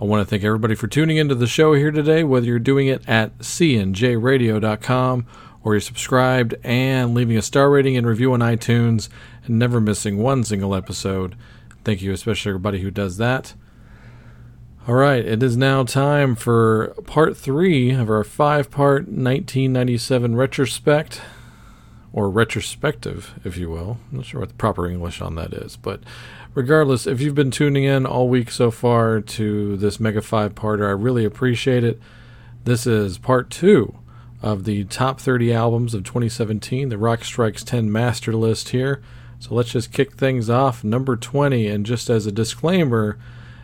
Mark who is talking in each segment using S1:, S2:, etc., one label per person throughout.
S1: I want to thank everybody for tuning into the show here today, whether you're doing it at cnjradio.com or you're subscribed and leaving a star rating and review on iTunes and never missing one single episode. Thank you, especially everybody who does that. All right, it is now time for part three of our five part 1997 retrospect or retrospective, if you will. I'm not sure what the proper English on that is, but regardless, if you've been tuning in all week so far to this Mega 5 parter, I really appreciate it. This is part two of the top 30 albums of 2017, the Rock Strikes 10 master list here. So let's just kick things off. Number 20, and just as a disclaimer,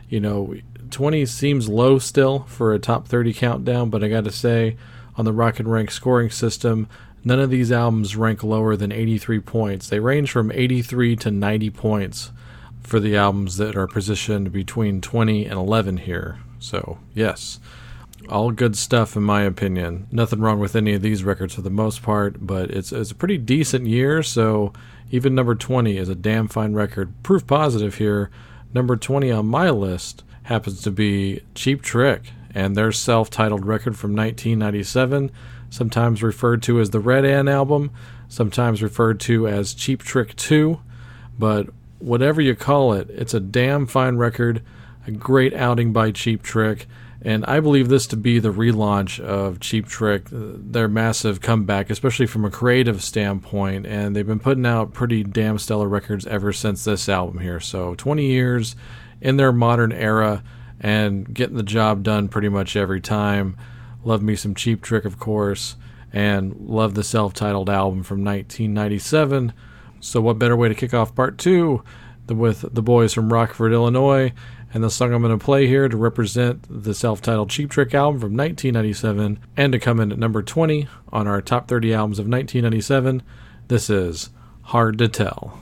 S1: you know, 20 seems low still for a top 30 countdown, but I got to say, on the Rock and Rank scoring system, None of these albums rank lower than 83 points. They range from 83 to 90 points for the albums that are positioned between 20 and 11 here. So, yes, all good stuff in my opinion. Nothing wrong with any of these records for the most part, but it's, it's a pretty decent year, so even number 20 is a damn fine record. Proof positive here. Number 20 on my list happens to be Cheap Trick and their self titled record from 1997 sometimes referred to as the Red Ant album, sometimes referred to as Cheap Trick 2. But whatever you call it, it's a damn fine record, a great outing by Cheap Trick. And I believe this to be the relaunch of Cheap Trick, uh, their massive comeback, especially from a creative standpoint. And they've been putting out pretty damn stellar records ever since this album here. So 20 years in their modern era and getting the job done pretty much every time. Love me some Cheap Trick, of course, and love the self titled album from 1997. So, what better way to kick off part two than with the boys from Rockford, Illinois? And the song I'm going to play here to represent the self titled Cheap Trick album from 1997 and to come in at number 20 on our top 30 albums of 1997. This is Hard to Tell.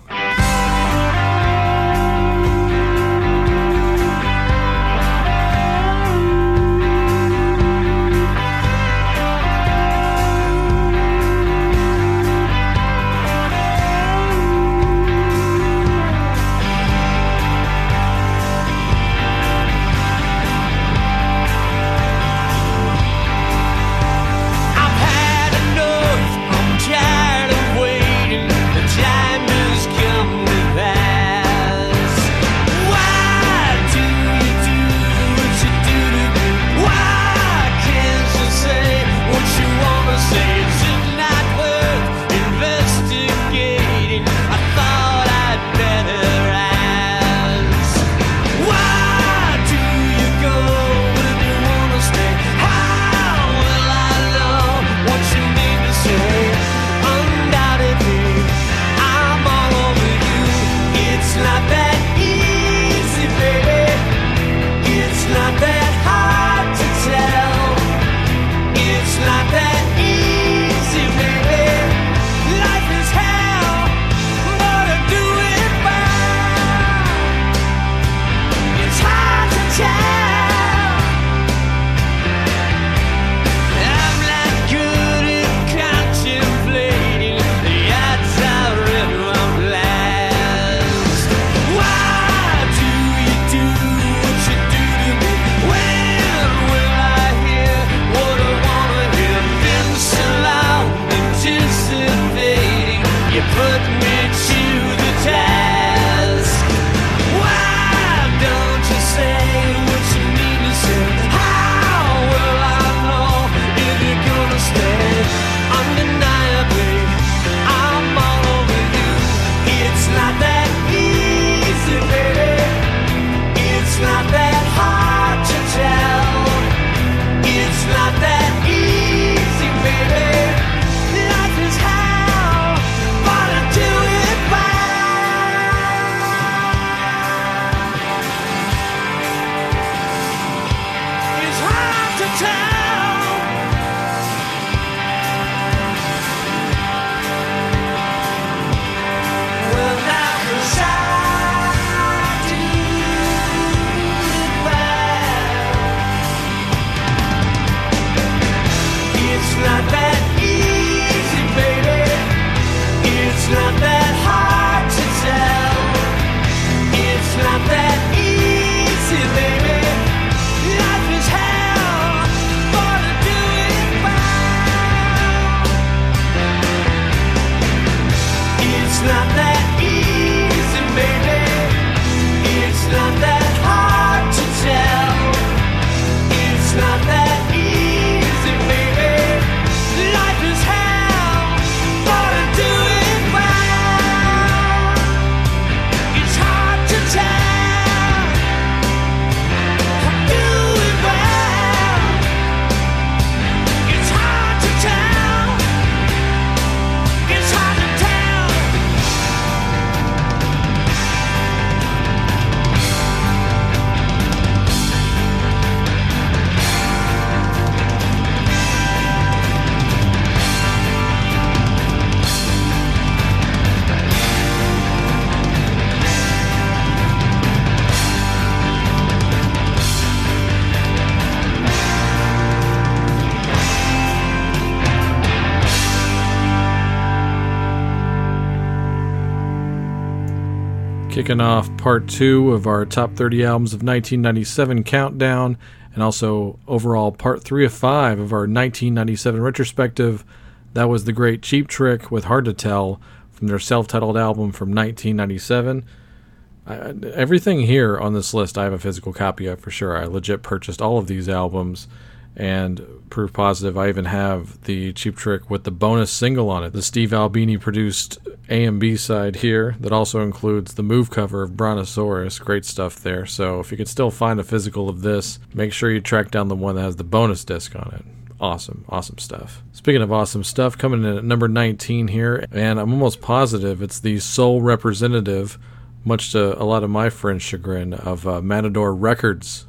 S1: Kicking off part two of our top 30 albums of 1997 countdown, and also overall part three of five of our 1997 retrospective. That was the great Cheap Trick with Hard to Tell from their self titled album from 1997. I, everything here on this list I have a physical copy of for sure. I legit purchased all of these albums and proof positive I even have the Cheap Trick with the bonus single on it, the Steve Albini produced A and B side here that also includes the move cover of Brontosaurus. Great stuff there. So if you could still find a physical of this, make sure you track down the one that has the bonus disc on it. Awesome, awesome stuff. Speaking of awesome stuff, coming in at number 19 here, and I'm almost positive it's the sole representative, much to a lot of my friends' chagrin, of uh, Matador Records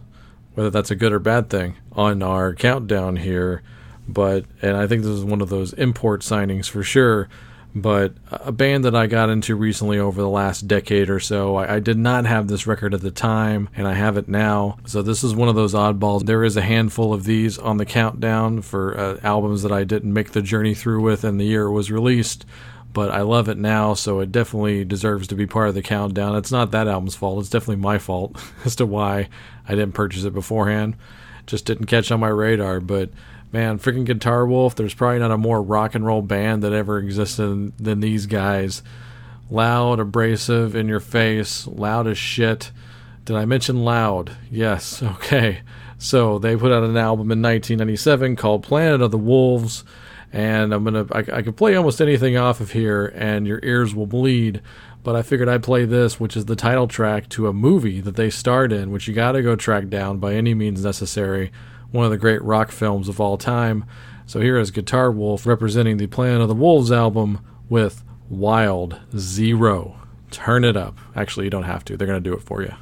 S1: whether that's a good or bad thing on our countdown here. But and I think this is one of those import signings for sure. But a band that I got into recently over the last decade or so, I, I did not have this record at the time, and I have it now. So this is one of those oddballs. There is a handful of these on the countdown for uh, albums that I didn't make the journey through with in the year it was released but I love it now, so it definitely deserves to be part of the countdown. It's not that album's fault, it's definitely my fault as to why I didn't purchase it beforehand. Just didn't catch on my radar, but man, freaking Guitar Wolf, there's probably not a more rock and roll band that ever existed than these guys. Loud, abrasive, in your face, loud as shit. Did I mention loud? Yes, okay. So they put out an album in 1997 called Planet of the Wolves and I'm gonna I, I could play almost anything off of here and your ears will bleed but I figured I'd play this which is the title track to a movie that they starred in which you gotta go track down by any means necessary. One of the great rock films of all time. So here is Guitar Wolf representing the Planet of the Wolves album with Wild Zero. Turn it up. Actually you don't have to. They're gonna do it for you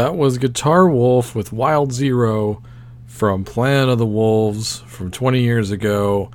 S1: That was Guitar Wolf with Wild Zero from Planet of the Wolves from 20 years ago.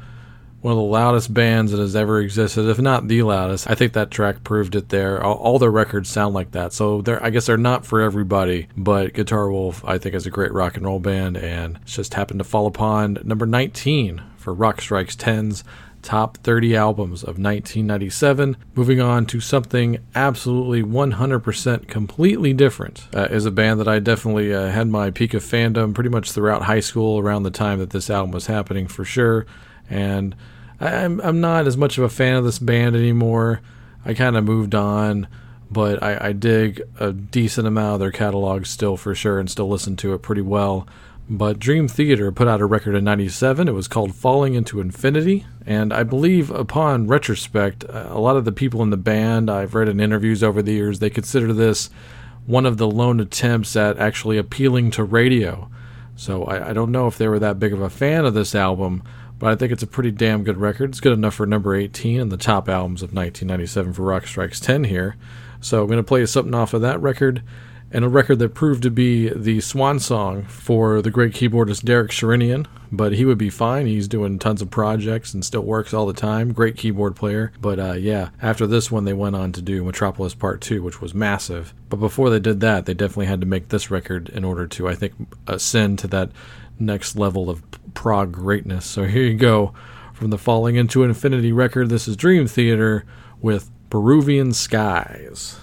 S1: One of the loudest bands that has ever existed, if not the loudest. I think that track proved it there. All, all their records sound like that. So they're, I guess they're not for everybody, but Guitar Wolf, I think, is a great rock and roll band and just happened to fall upon number 19 for Rock Strikes 10's top 30 albums of 1997. Moving on to something absolutely 100% completely different uh, is a band that I definitely uh, had my peak of fandom pretty much throughout high school around the time that this album was happening for sure. And I'm, I'm not as much of a fan of this band anymore. I kind of moved on, but I, I dig a decent amount of their catalog still for sure and still listen to it pretty well. But Dream Theater put out a record in 97. It was called Falling into Infinity. And I believe, upon retrospect, a lot of the people in the band, I've read in interviews over the years, they consider this one of the lone attempts at actually appealing to radio. So I, I don't know if they were that big of a fan of this album, but I think it's a pretty damn good record. It's good enough for number 18 in the top albums of 1997 for Rock Strikes 10 here. So I'm going to play something off of that record and a record that proved to be the swan song for the great keyboardist Derek Sherinian. But he would be fine. He's doing tons of projects and still works all the time. Great keyboard player. But uh, yeah, after this one, they went on to do Metropolis Part 2, which was massive. But before they did that, they definitely had to make this record in order to, I think, ascend to that next level of prog greatness. So here you go. From the Falling into Infinity record, this is Dream Theater with Peruvian Skies.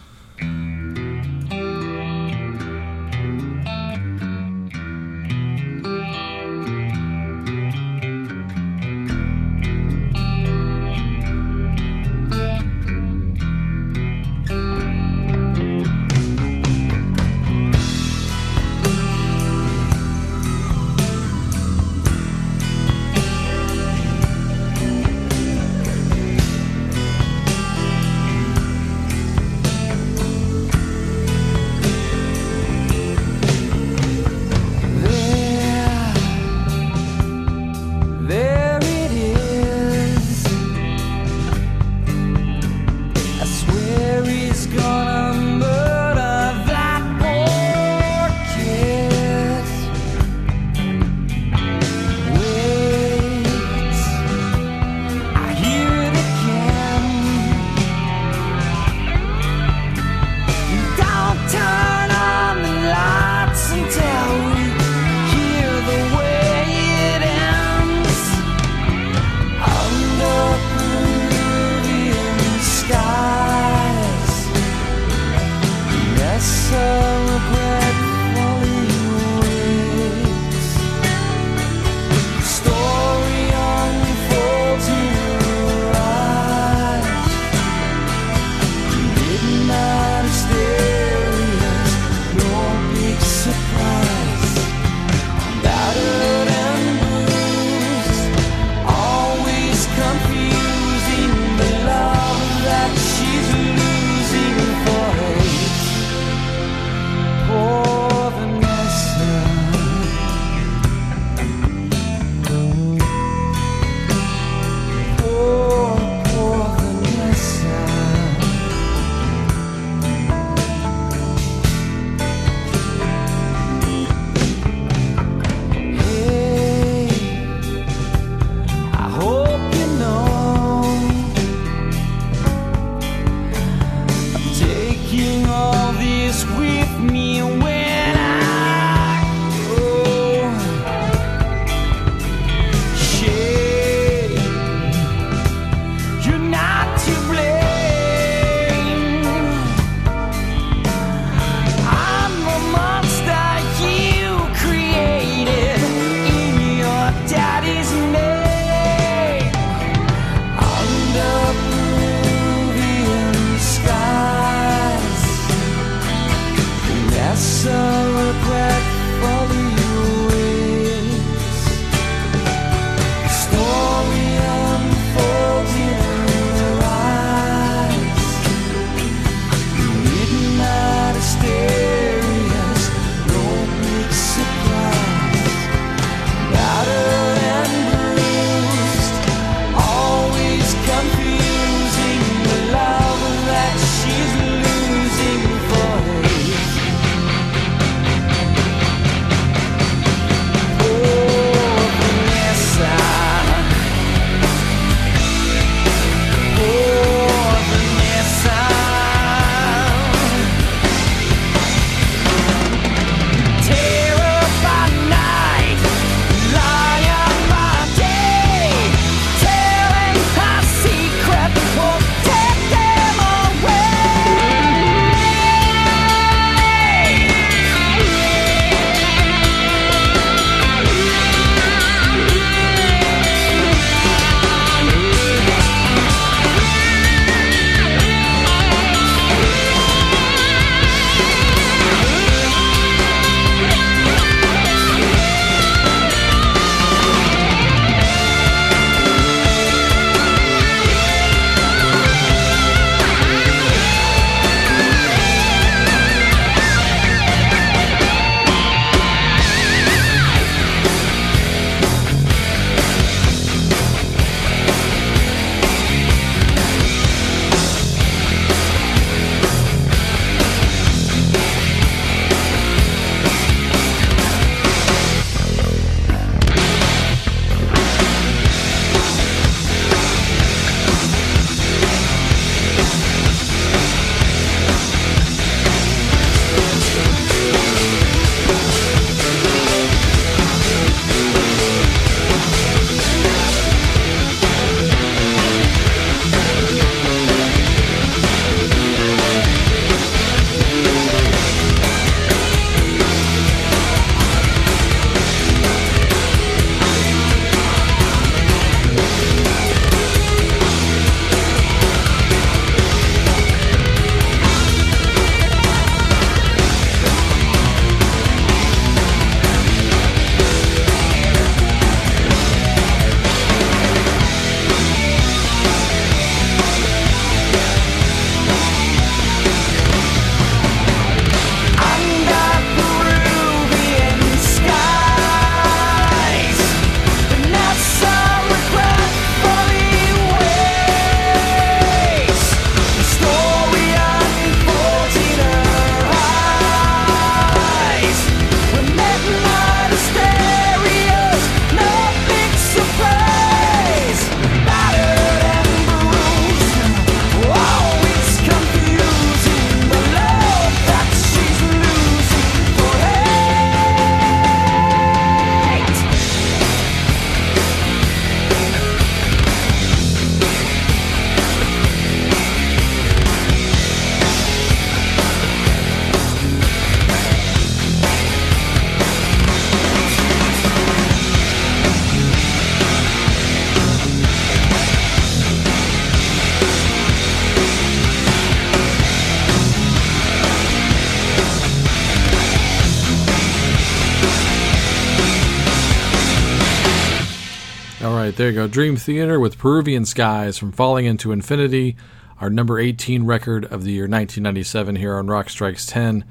S1: There you go. Dream Theater with Peruvian Skies from Falling into Infinity, our number 18 record of the year 1997 here on Rock Strikes 10.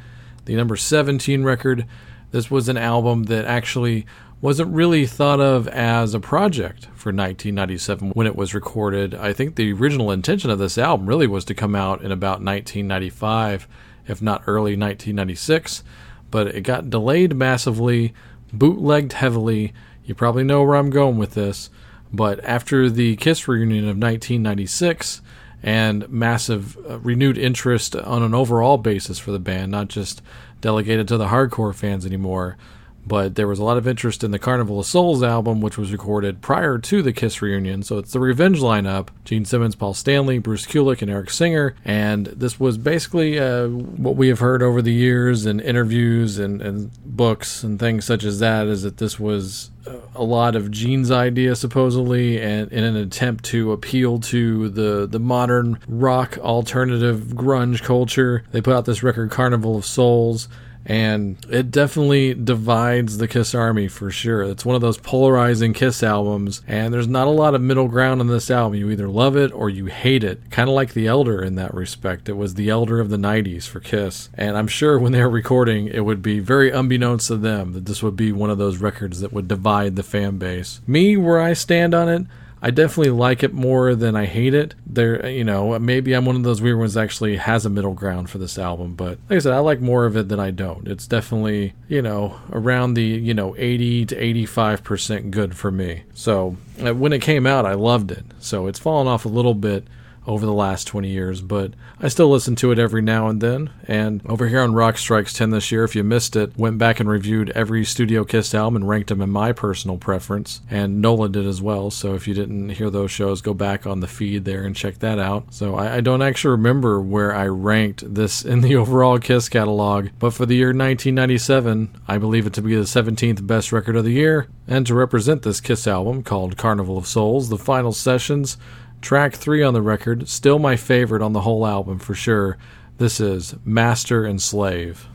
S1: The number 17 record, this was an album that actually wasn't really thought of as a project for 1997 when it was recorded. I think the original intention of this album really was to come out in about 1995, if not early 1996, but it got delayed massively, bootlegged heavily. You probably know where I'm going with this, but after the Kiss reunion of 1996 and massive uh, renewed interest on an overall basis for the band, not just delegated to the hardcore fans anymore, but there was a lot of interest in the Carnival of Souls album, which was recorded prior to the Kiss reunion. So it's the Revenge lineup Gene Simmons, Paul Stanley, Bruce Kulick, and Eric Singer. And this was basically uh, what we have heard over the years in interviews and, and books and things such as that is that this was uh, a lot of Gene's idea, supposedly, and in an attempt to appeal to the, the modern rock alternative grunge culture. They put out this record, Carnival of Souls and it definitely divides the Kiss Army for sure. It's one of those polarizing Kiss albums, and there's not a lot of middle ground on this album. You either love it or you hate it, kind of like The Elder in that respect. It was The Elder of the 90s for Kiss, and I'm sure when they were recording, it would be very unbeknownst to them that this would be one of those records that would divide the fan base. Me, where I stand on it, I definitely like it more than I hate it. There, you know, maybe I'm one of those weird ones that actually has a middle ground for this album, but like I said, I like more of it than I don't. It's definitely, you know, around the, you know, 80 to 85% good for me. So uh, when it came out, I loved it. So it's fallen off a little bit over the last 20 years, but I still listen to it every now and then. And over here on Rock Strikes 10 this year, if you missed it, went back and reviewed every Studio Kiss album and ranked them in my personal preference. And Nolan did as well. So if you didn't hear those shows, go back on the feed there and check that out. So I, I don't actually remember where I ranked this in the overall Kiss catalog, but for the year 1997, I believe it to be the 17th best record of the year. And to represent this Kiss album called Carnival of Souls, the final sessions Track three on the record, still my favorite on the whole album for sure. This is Master and Slave.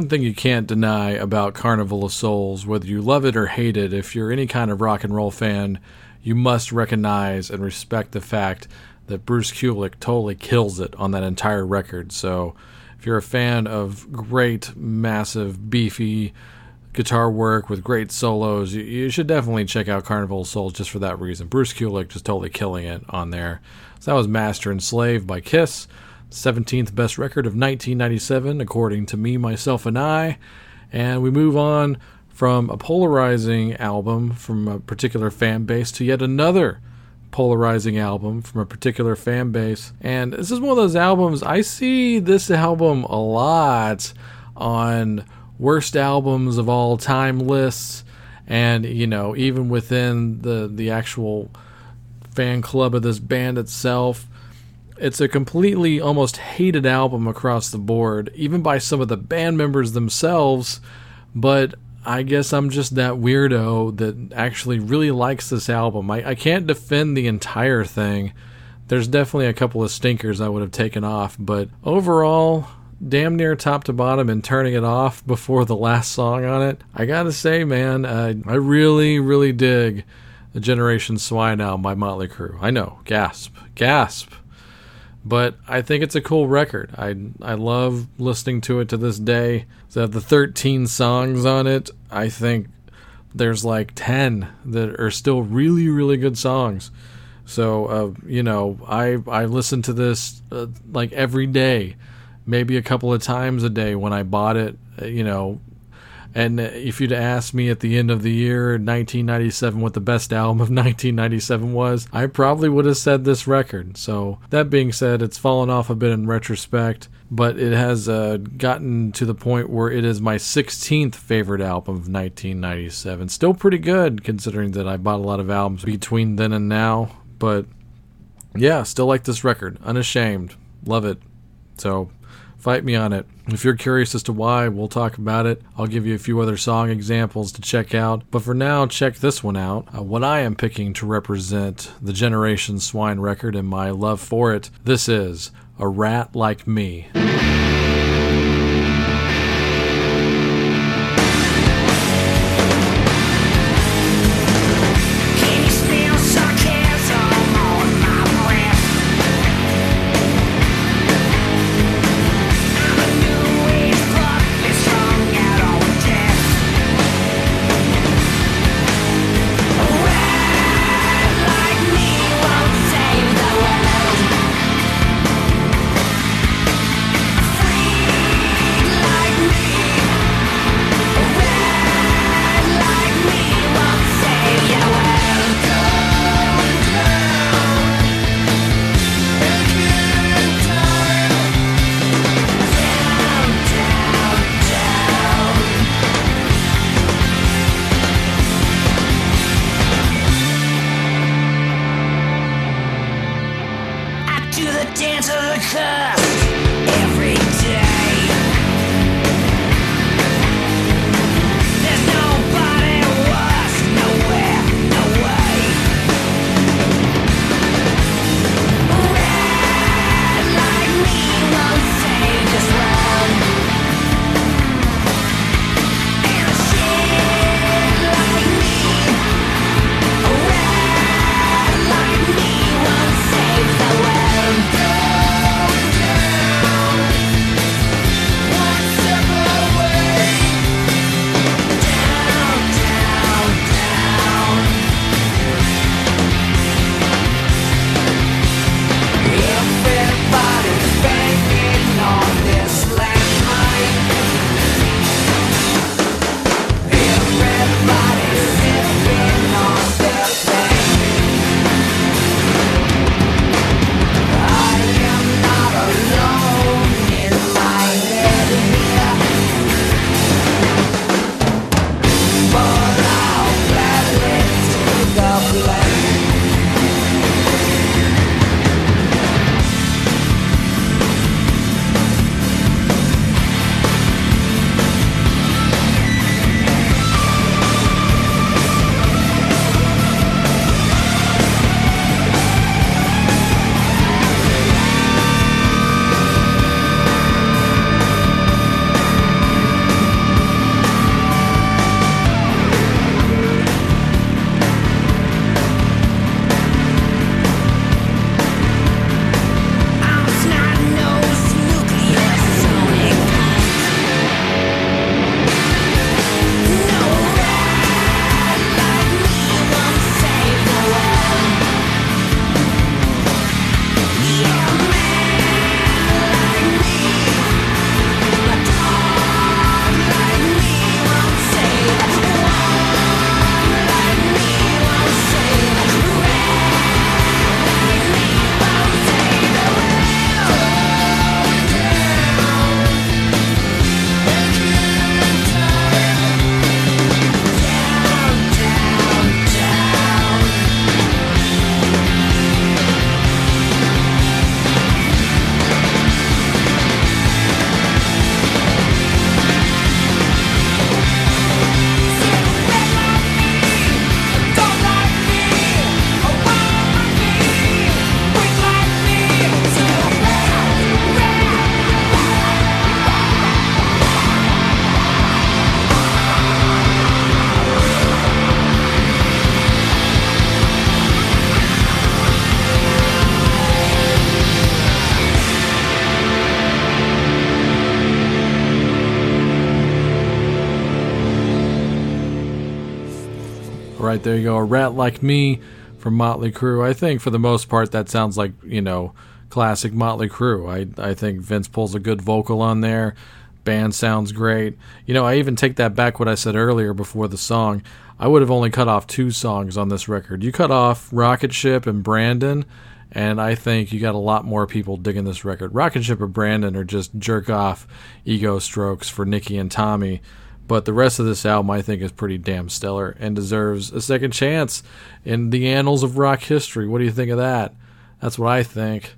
S1: One thing you can't deny about Carnival of Souls, whether you love it or hate it, if you're any kind of rock and roll fan, you must recognize and respect the fact that Bruce Kulick totally kills it on that entire record. So, if you're a fan of great, massive, beefy guitar work with great solos, you, you should definitely check out Carnival of Souls just for that reason. Bruce Kulick just totally killing it on there. So that was Master and Slave by Kiss. 17th best record of 1997, according to me, myself, and I. And we move on from a polarizing album from a particular fan base to yet another polarizing album from a particular fan base. And this is one of those albums, I see this album a lot on worst albums of all time lists. And, you know, even within the, the actual fan club of this band itself, it's a completely almost hated album across the board, even by some of the band members themselves. But I guess I'm just that weirdo that actually really likes this album. I, I can't defend the entire thing. There's definitely a couple of stinkers I would have taken off, but overall, damn near top to bottom and turning it off before the last song on it. I gotta say, man, uh, I really, really dig the Generation Swine album by Motley Crue. I know, gasp, gasp but I think it's a cool record. I I love listening to it to this day. So the 13 songs on it, I think there's like 10 that are still really really good songs. So uh, you know, I I listen to this uh, like every day, maybe a couple of times a day when I bought it. uh, You know, and if you'd asked me at the end of the year, 1997, what the best album of 1997 was, I probably would have said this record. So, that being said, it's fallen off a bit in retrospect, but it has uh, gotten to the point where it is my 16th favorite album of 1997. Still pretty good, considering that I bought a lot of albums between then and now. But yeah, still like this record. Unashamed. Love it. So, fight me on it. If you're curious as to why, we'll talk about it. I'll give you a few other song examples to check out. But for now, check this one out. Uh, what I am picking to represent the Generation Swine record and my love for it. This is A Rat Like Me. Right, there you go. A Rat Like Me from Motley Crue. I think for the most part that sounds like, you know, classic Motley Crue. I, I think Vince pulls a good vocal on there. Band sounds great. You know, I even take that back what I said earlier before the song. I would have only cut off two songs on this record. You cut off Rocket Ship and Brandon, and I think you got a lot more people digging this record. Rocket Ship and Brandon are just jerk off ego strokes for Nikki and Tommy. But the rest of this album, I think, is pretty damn stellar and deserves a second chance in the annals of rock history. What do you think of that? That's what I think.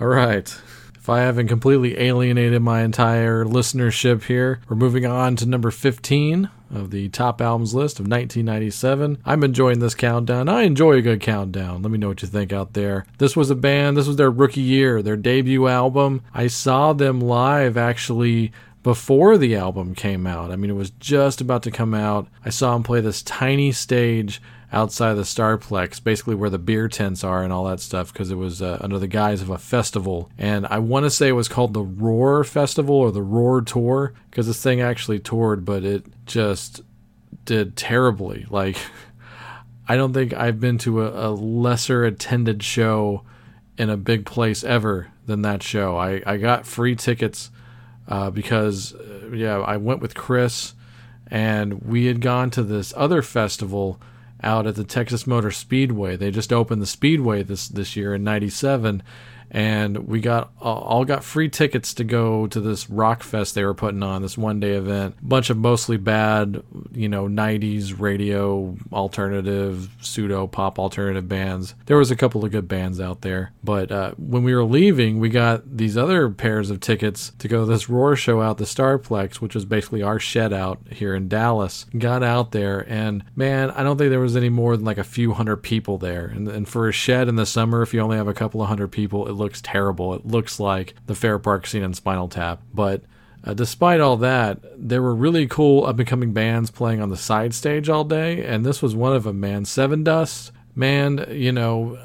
S1: All right. If I haven't completely alienated my entire listenership here, we're moving on to number 15 of the top albums list of 1997. I'm enjoying this countdown. I enjoy a good countdown. Let me know what you think out there. This was a band, this was their rookie year, their debut album. I saw them live actually before the album came out. I mean, it was just about to come out. I saw him play this tiny stage outside the Starplex, basically where the beer tents are and all that stuff, because it was uh, under the guise of a festival. And I want to say it was called the Roar Festival or the Roar Tour, because this thing actually toured, but it just did terribly. Like, I don't think I've been to a, a lesser attended show in a big place ever than that show. I, I got free tickets uh, because, uh, yeah, I went with Chris and we had gone to this other festival out at the Texas Motor Speedway. They just opened the Speedway this this year in '97, and we got all got free tickets to go to this rock fest they were putting on this one day event. Bunch of mostly bad, you know, '90s radio alternative, pseudo pop alternative bands. There was a couple of good bands out there, but uh, when we were leaving, we got these other pairs of tickets to go to this Roar show out the Starplex, which was basically our shed out here in Dallas. Got out there, and man, I don't think there was any more than like a few hundred people there. And, and for a shed in the summer, if you only have a couple of hundred people, it looks terrible. It looks like the Fair Park scene in Spinal Tap. But uh, despite all that, there were really cool up and coming bands playing on the side stage all day, and this was one of them, man. Sevendust, man, you know,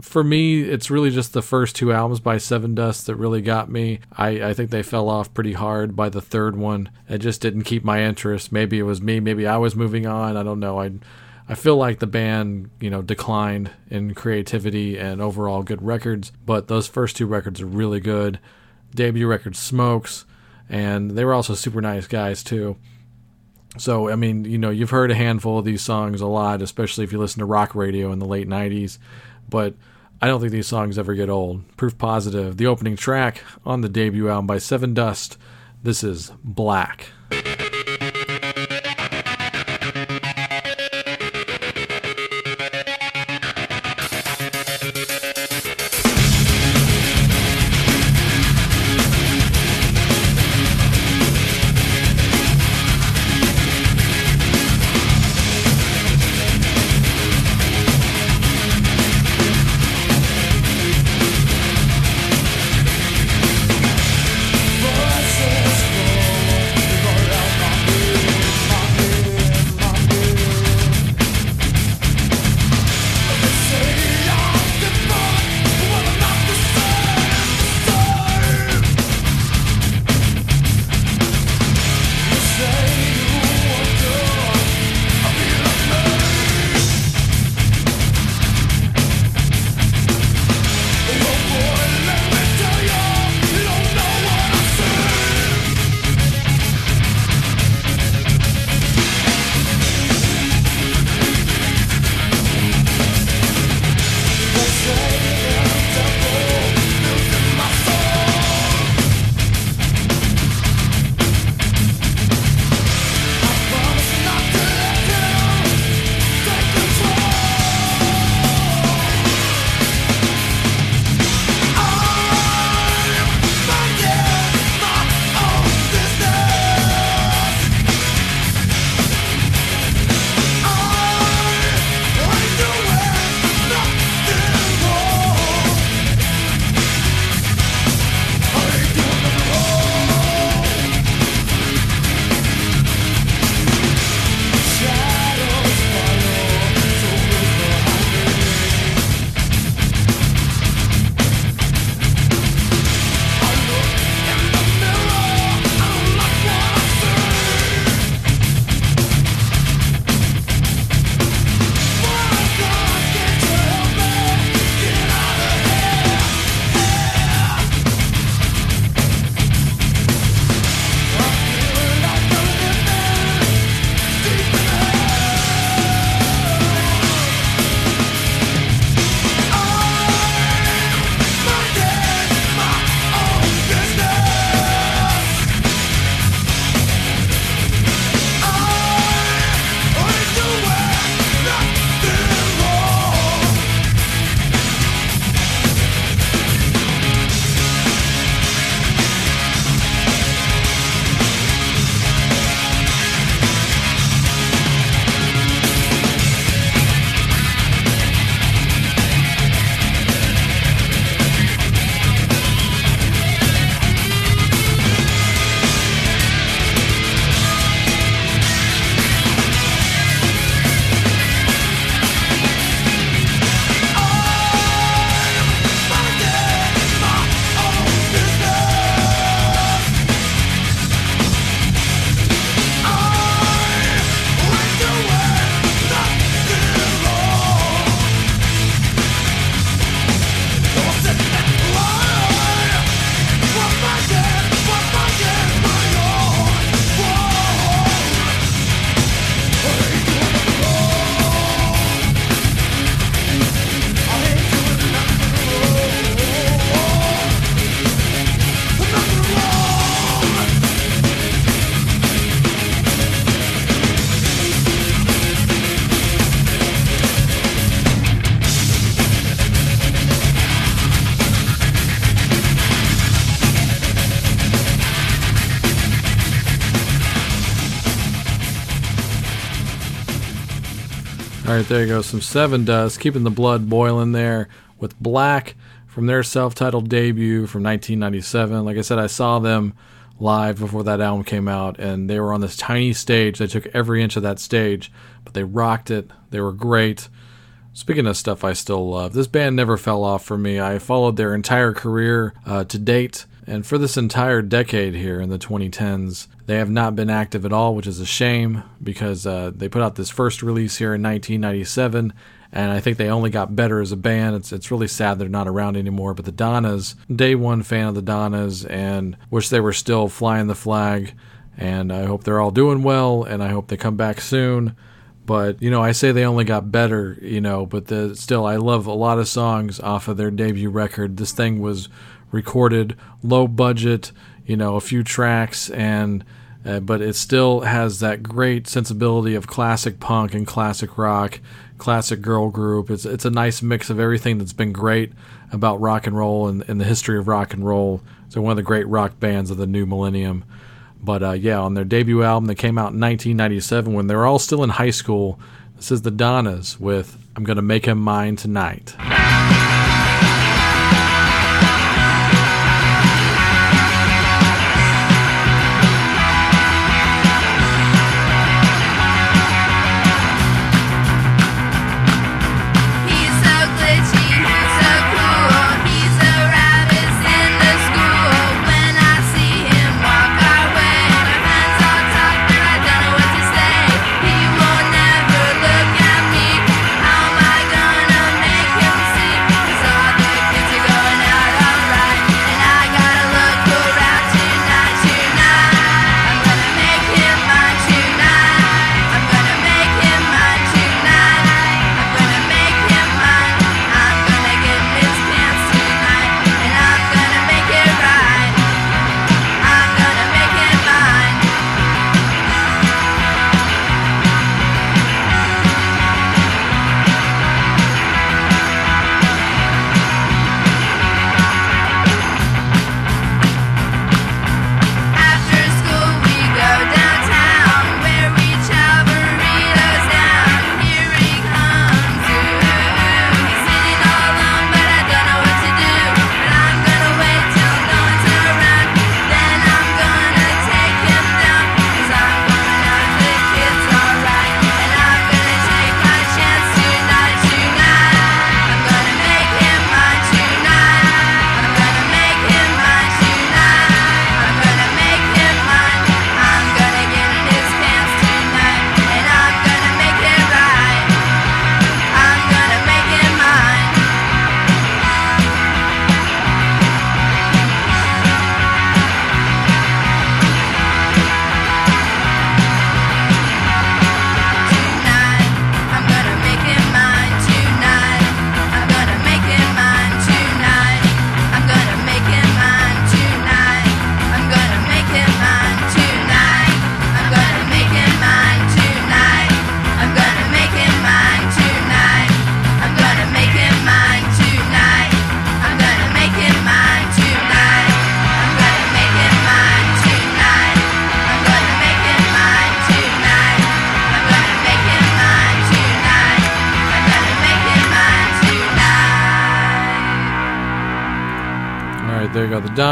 S1: for me, it's really just the first two albums by Sevendust that really got me. I, I think they fell off pretty hard by the third one. It just didn't keep my interest. Maybe it was me. Maybe I was moving on. I don't know. I I feel like the band, you know, declined in creativity and overall good records, but those first two records are really good. Debut record smokes, and they were also super nice guys too. So, I mean, you know, you've heard a handful of these songs a lot, especially if you listen to rock radio in the late 90s, but I don't think these songs ever get old. Proof positive. The opening track on the debut album by Sevendust. This is Black. Right, there you go. Some Sevendust, keeping the blood boiling there with Black from their self titled debut from 1997. Like I said, I saw them live before that album came out, and they were on this tiny stage. They took every inch of that stage, but they rocked it. They were great. Speaking of stuff I still love, this band never fell off for me. I followed their entire career uh, to date, and for this entire decade here in the 2010s, they have not been active at all, which is a shame because uh, they put out this first release here in 1997, and I think they only got better as a band. It's it's really sad they're not around anymore. But the Donnas, day one fan of the Donnas, and wish they were still flying the flag. And I hope they're all doing well, and I hope they come back soon but you know i say they only got better you know but the, still i love a lot of songs off of their debut record this thing was recorded low budget you know a few tracks and uh, but it still has that great sensibility of classic punk and classic rock classic girl group. It's it's a nice mix of everything that's been great about rock and roll and, and the history of rock and roll. So one of the great rock bands of the new millennium. But uh, yeah, on their debut album that came out in 1997 when they were all still in high school, this is the Donnas with I'm Gonna Make Him Mine Tonight.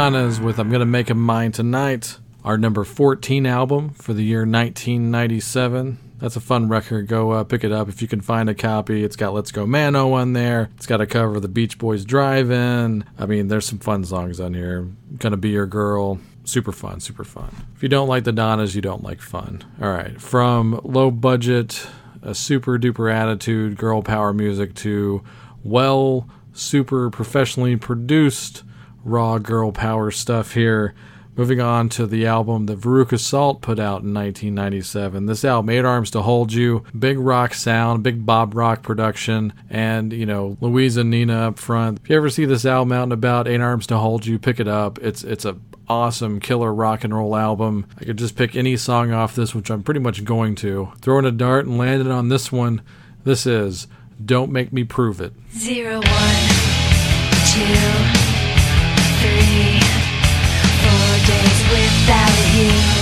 S1: Donnas with I'm Gonna Make 'Em Mine Tonight, our number 14 album for the year 1997. That's a fun record. Go uh, pick it up if you can find a copy. It's got Let's Go Mano on there. It's got a cover of the Beach Boys Drive In. I mean, there's some fun songs on here. Gonna Be Your Girl. Super fun, super fun. If you don't like the Donnas, you don't like fun. All right, from low budget, a super duper attitude, girl power music to well, super professionally produced raw girl power stuff here. Moving on to the album that Veruca Salt put out in 1997. This album, Eight Arms to Hold You, big rock sound, big Bob Rock production, and, you know, Louisa Nina up front. If you ever see this album out and about, Eight Arms to Hold You, pick it up. It's it's a awesome killer rock and roll album. I could just pick any song off this, which I'm pretty much going to. Throwing a dart and landing on this one. This is Don't Make Me Prove It.
S2: Zero, one, two, you.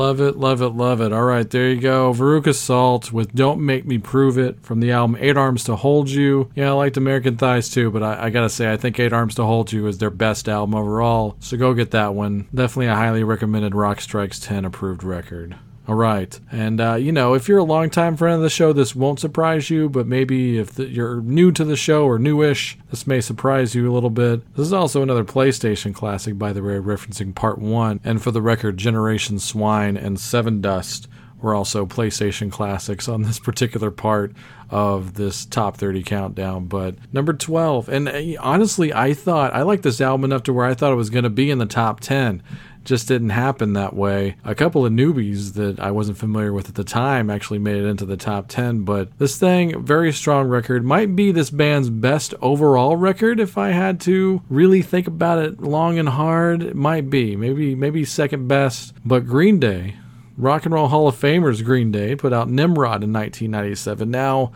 S1: Love it, love it, love it. All right, there you go. Veruca Salt with Don't Make Me Prove It from the album Eight Arms to Hold You. Yeah, I liked American Thighs too, but I, I gotta say, I think Eight Arms to Hold You is their best album overall. So go get that one. Definitely a highly recommended Rock Strikes 10 approved record. All right. And, uh, you know, if you're a longtime friend of the show, this won't surprise you, but maybe if the, you're new to the show or newish, this may surprise you a little bit. This is also another PlayStation classic, by the way, referencing part one. And for the record, Generation Swine and Sevendust were also PlayStation classics on this particular part of this top 30 countdown. But number 12, and uh, honestly, I thought I liked this album enough to where I thought it was going to be in the top 10 just didn't happen that way. A couple of newbies that I wasn't familiar with at the time actually made it into the top 10, but this thing, very strong record, might be this band's best overall record if I had to really think about it long and hard. It might be, maybe maybe second best, but Green Day, Rock and Roll Hall of Famers Green Day put out Nimrod in 1997. Now,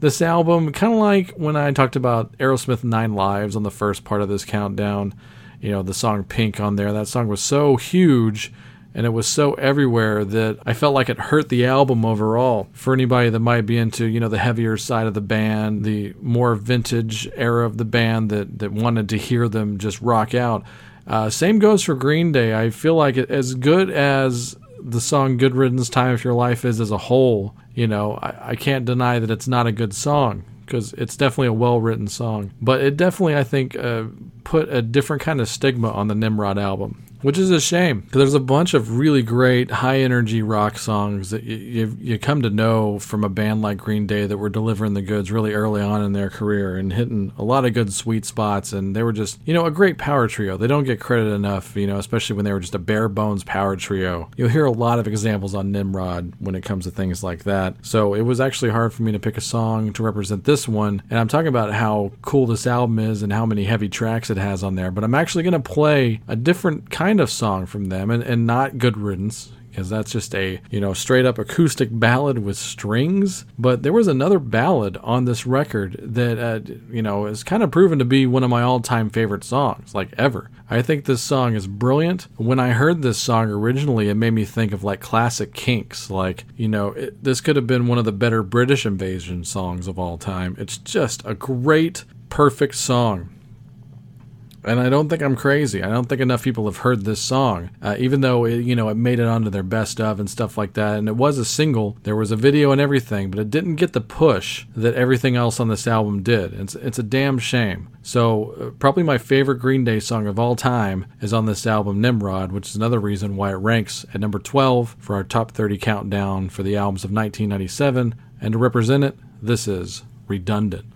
S1: this album, kind of like when I talked about Aerosmith Nine Lives on the first part of this countdown, you know, the song Pink on there, that song was so huge and it was so everywhere that I felt like it hurt the album overall. For anybody that might be into, you know, the heavier side of the band, the more vintage era of the band that, that wanted to hear them just rock out. Uh, same goes for Green Day. I feel like it, as good as the song Good Riddance Time Of Your Life is as a whole, you know, I, I can't deny that it's not a good song because it's definitely a well written song. But it definitely, I think, uh, put a different kind of stigma on the Nimrod album. Which is a shame because there's a bunch of really great high energy rock songs that you, you you come to know from a band like Green Day that were delivering the goods really early on in their career and hitting a lot of good sweet spots and they were just you know a great power trio. They don't get credit enough you know especially when they were just a bare bones power trio. You'll hear a lot of examples on Nimrod when it comes to things like that. So it was actually hard for me to pick a song to represent this one and I'm talking about how cool this album is and how many heavy tracks it has on there. But I'm actually going to play a different kind of song from them and, and not Good Riddance because that's just a you know straight up acoustic ballad with strings. But there was another ballad on this record that uh, you know is kind of proven to be one of my all-time favorite songs like ever. I think this song is brilliant. When i heard this song originally it made me think of like classic kinks like you know it, this could have been one of the better british invasion songs of all time. It's just a great perfect song and I don't think I'm crazy. I don't think enough people have heard this song, uh, even though it, you know it made it onto their best of and stuff like that. And it was a single. There was a video and everything, but it didn't get the push that everything else on this album did. It's it's a damn shame. So uh, probably my favorite Green Day song of all time is on this album, Nimrod, which is another reason why it ranks at number 12 for our top 30 countdown for the albums of 1997. And to represent it, this is Redundant.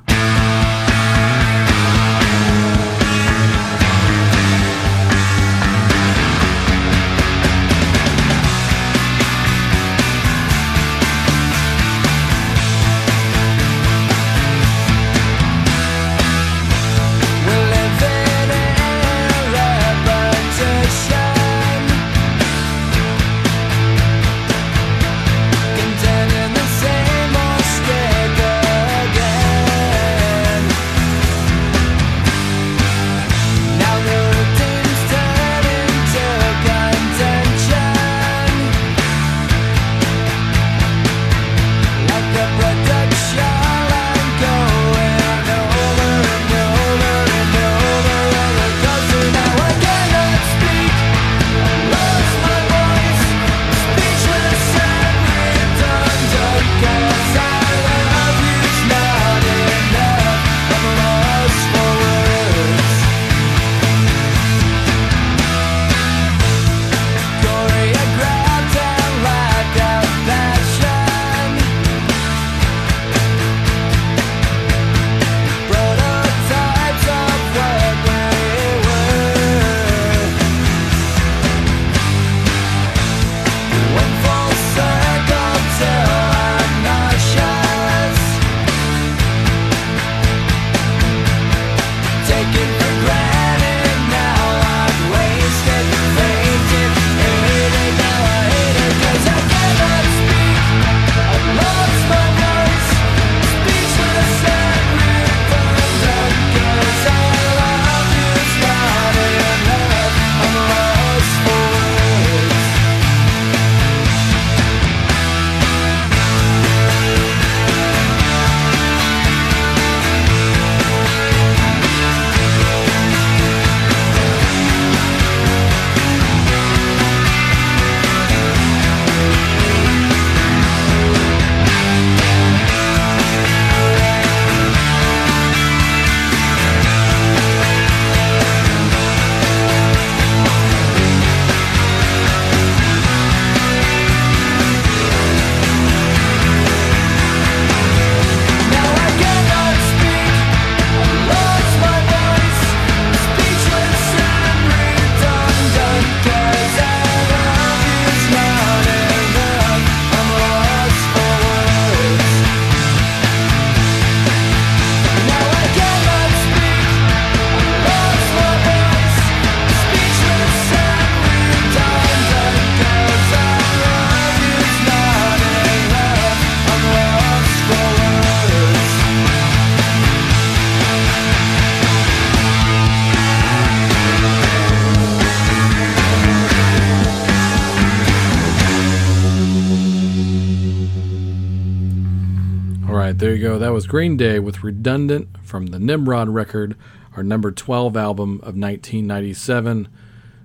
S1: Right, there you go. That was Green Day with Redundant from the Nimrod record, our number 12 album of 1997.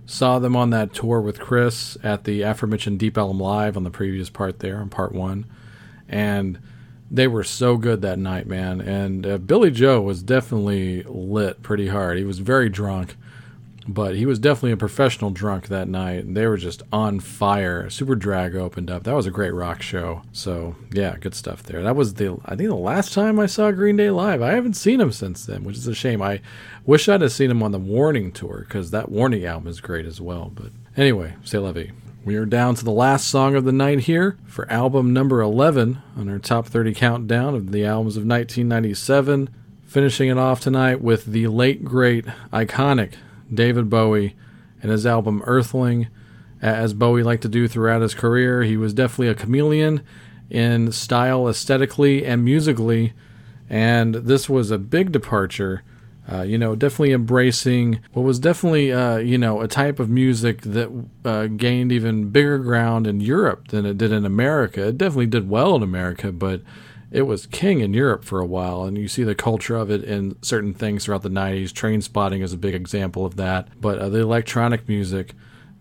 S1: Saw them on that tour with Chris at the aforementioned Deep Ellum Live on the previous part there, on part one. And they were so good that night, man. And uh, Billie Joe was definitely lit pretty hard. He was very drunk, but he was definitely a professional drunk that night. They were just on fire. Superdrag opened up. That was a great rock show. So yeah, good stuff there. That was the I think the last time I saw Green Day live. I haven't seen them since then, which is a shame. I wish I'd have seen them on the Warning tour because that Warning album is great as well. But anyway, la vie. We are down to the last song of the night here for album number 11 on our top 30 countdown of the albums of 1997. Finishing it off tonight with the late, great, iconic David Bowie and his album Earthling. As Bowie liked to do throughout his career, he was definitely a chameleon in style, aesthetically, and musically. And this was a big departure uh, you know, definitely embracing what was definitely, uh, you know, a type of music that uh, gained even bigger ground in Europe than it did in America. It definitely did well in America, but it was king in Europe for a while. And you see the culture of it in certain things throughout the 90s. Trainspotting is a big example of that. But uh, the electronic music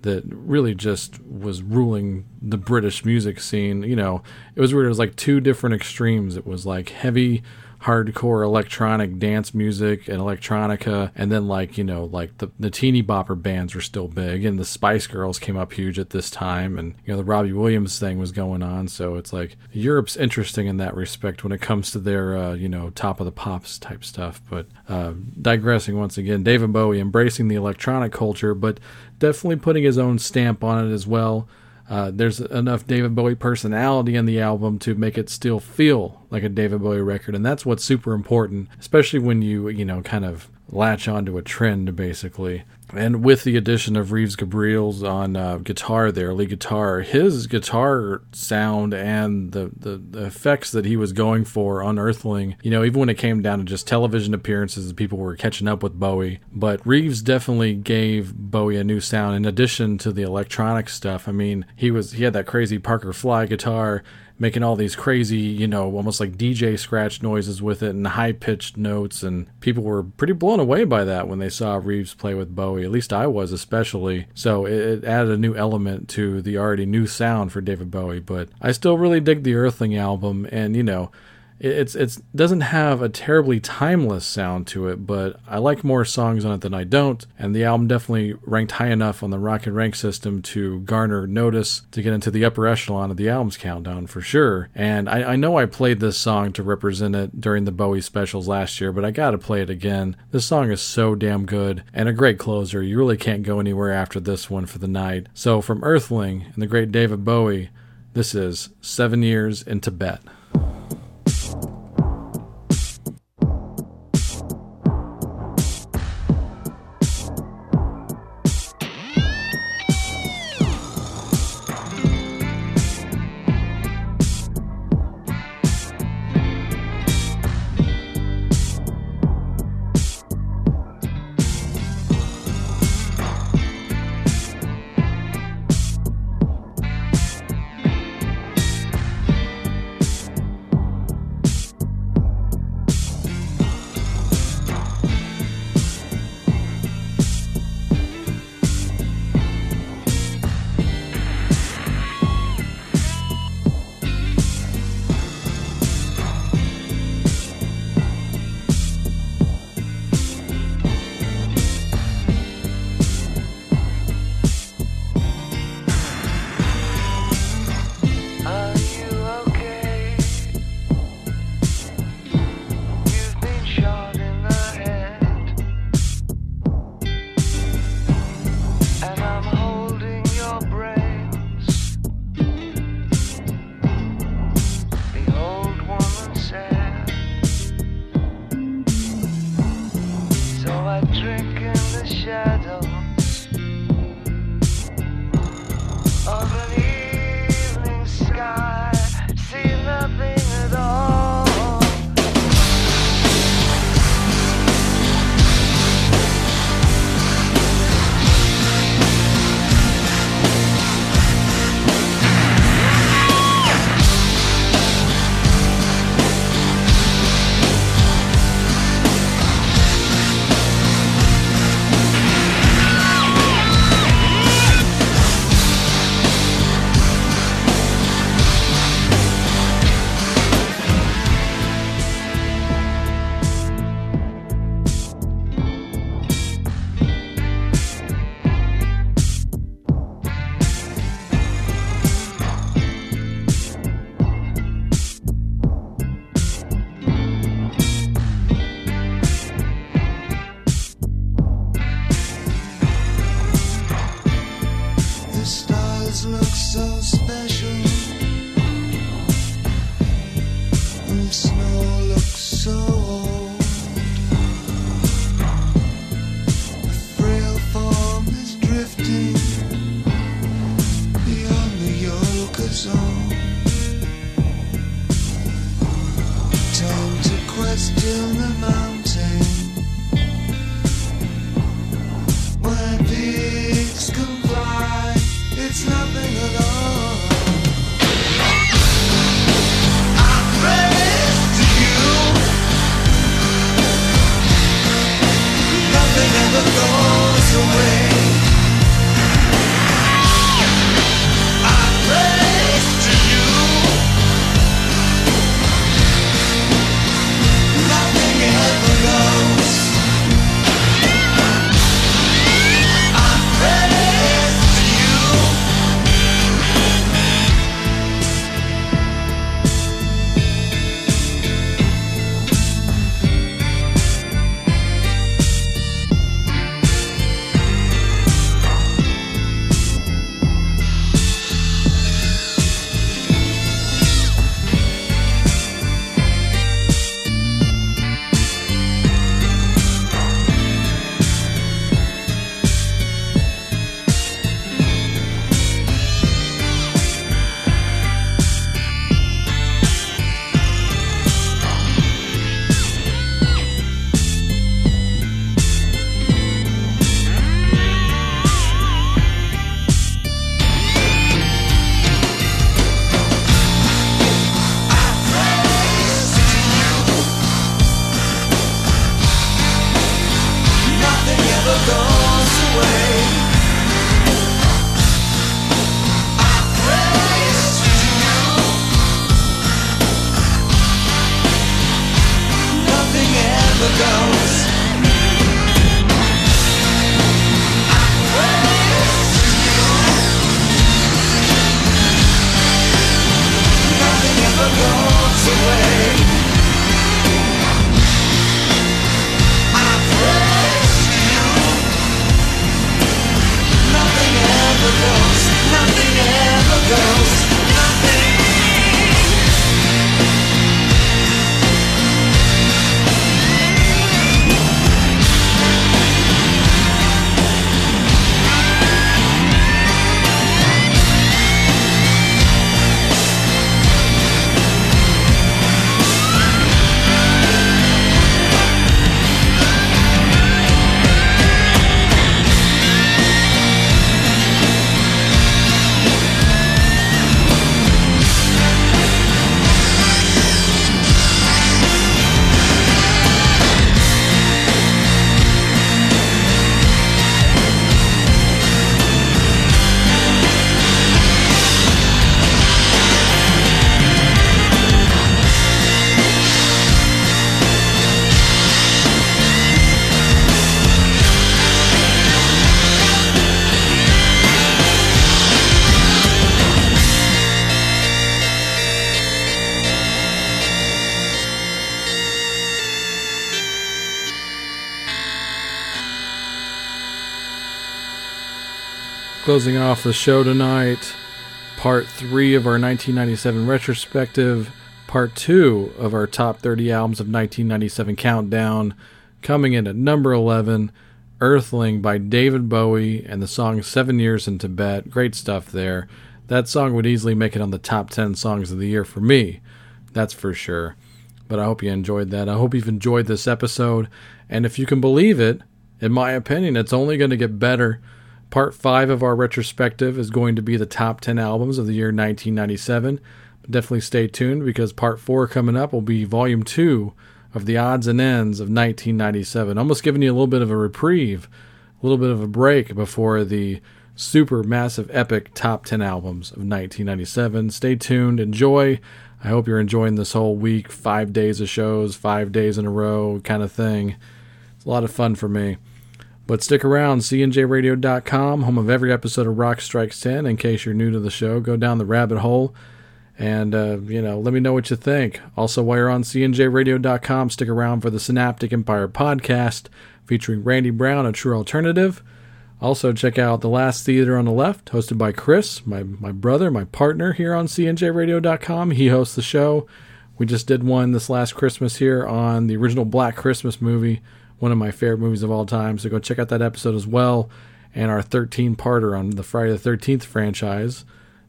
S1: that really just was ruling the British music scene, you know, it was weird. It was like two different extremes. It was like heavy hardcore electronic dance music and electronica. And then like you know like the, the teeny bopper bands were still big. And the spice girls came up huge at this time. And you know the robbie williams thing was going on. So it's like europe's interesting in that respect when it comes to their uh, you know top of the pops type stuff. But uh, digressing once again david bowie embracing the electronic culture but definitely putting his own stamp on it as well uh, there's enough David Bowie personality in the album to make it still feel like a David Bowie record, and that's what's super important, especially when you you know kind of latch onto a trend basically. And with the addition of Reeves Gabrels on uh, guitar there, lead guitar, his guitar sound and the, the, the effects that he was going for on Earthling, you know, even when it came down to just television appearances, people were catching up with Bowie. But Reeves definitely gave Bowie a new sound in addition to the electronic stuff. I mean, he was he had that crazy Parker Fly guitar making all these crazy, you know, almost like DJ scratch noises with it and high pitched notes. And people were pretty blown away by that when they saw Reeves play with Bowie. At least I was, especially. So it, it added a new element to the already new sound for David Bowie. But I still really dig the Earthling album. And, you know, it's it's doesn't have a terribly timeless sound to it, but I like more songs on it than I don't, and the album definitely ranked high enough on the Rock and Rank system to garner notice to get into the upper echelon of the albums countdown for sure. And I, I know I played this song to represent it during the Bowie specials last year, but I gotta play it again. This song is so damn good and a great closer. You really can't go anywhere after this one for the night. So from Earthling and the great David Bowie, this is Seven Years in Tibet. Closing off the show tonight, part three of our 1997 retrospective, part two of our top 30 albums of 1997 countdown. Coming in at number 11, Earthling by David Bowie and the song Seven Years in Tibet. Great stuff there. That song would easily make it on the top 10 songs of the year for me. That's for sure. But I hope you enjoyed that. I hope you've enjoyed this episode. And if you can believe it, in my opinion, it's only going to get better. Part 5 of our retrospective is going to be the top 10 albums of the year 1997. Definitely stay tuned because part 4 coming up will be volume 2 of the odds and ends of 1997. Almost giving you a little bit of a reprieve, a little bit of a break before the super massive epic top 10 albums of 1997. Stay tuned, enjoy. I hope you're enjoying this whole week, five days of shows, five days in a row kind of thing. It's a lot of fun for me. But stick around, cnjradio.com, home of every episode of Rock Strikes 10. In case you're new to the show, go down the rabbit hole and, uh, you know, let me know what you think. Also, while you're on cnjradio.com, stick around for the Synaptic Empire podcast featuring Randy Brown, a true alternative. Also, check out The Last Theater on the Left, hosted by Chris, my, my brother, my partner here on cnjradio.com. He hosts the show. We just did one this last Christmas here on the original Black Christmas movie, one of my favorite movies of all time. So go check out that episode as well. And our 13 parter on the Friday the 13th franchise.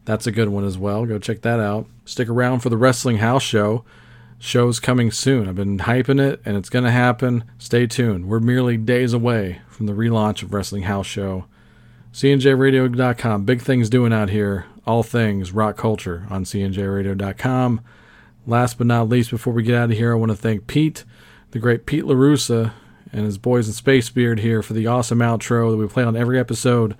S1: That's a good one as well. Go check that out. Stick around for the Wrestling House Show. Show's coming soon. I've been hyping it, and it's going to happen. Stay tuned. We're merely days away from the relaunch of Wrestling House Show. CNJRadio.com. Big things doing out here. All things rock culture on CNJRadio.com. Last but not least, before we get out of here, I want to thank Pete, the great Pete LaRussa, and his boys in Space Beard here for the awesome outro that we play on every episode.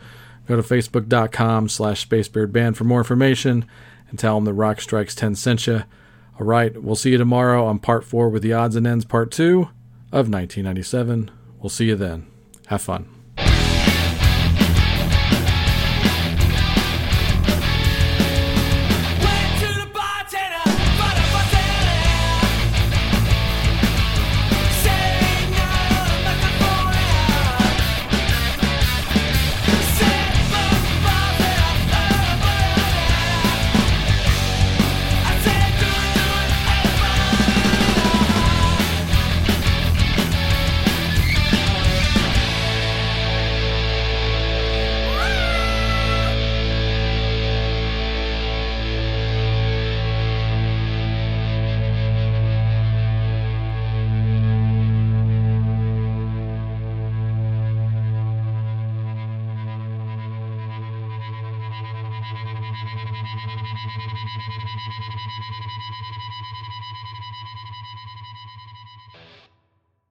S1: Go to facebook.com slash spacebeardband for more information and tell them that Rock Strikes 10 sent you. All right, we'll see you tomorrow on part four with the odds and ends part two of 1997. We'll see you then. Have fun.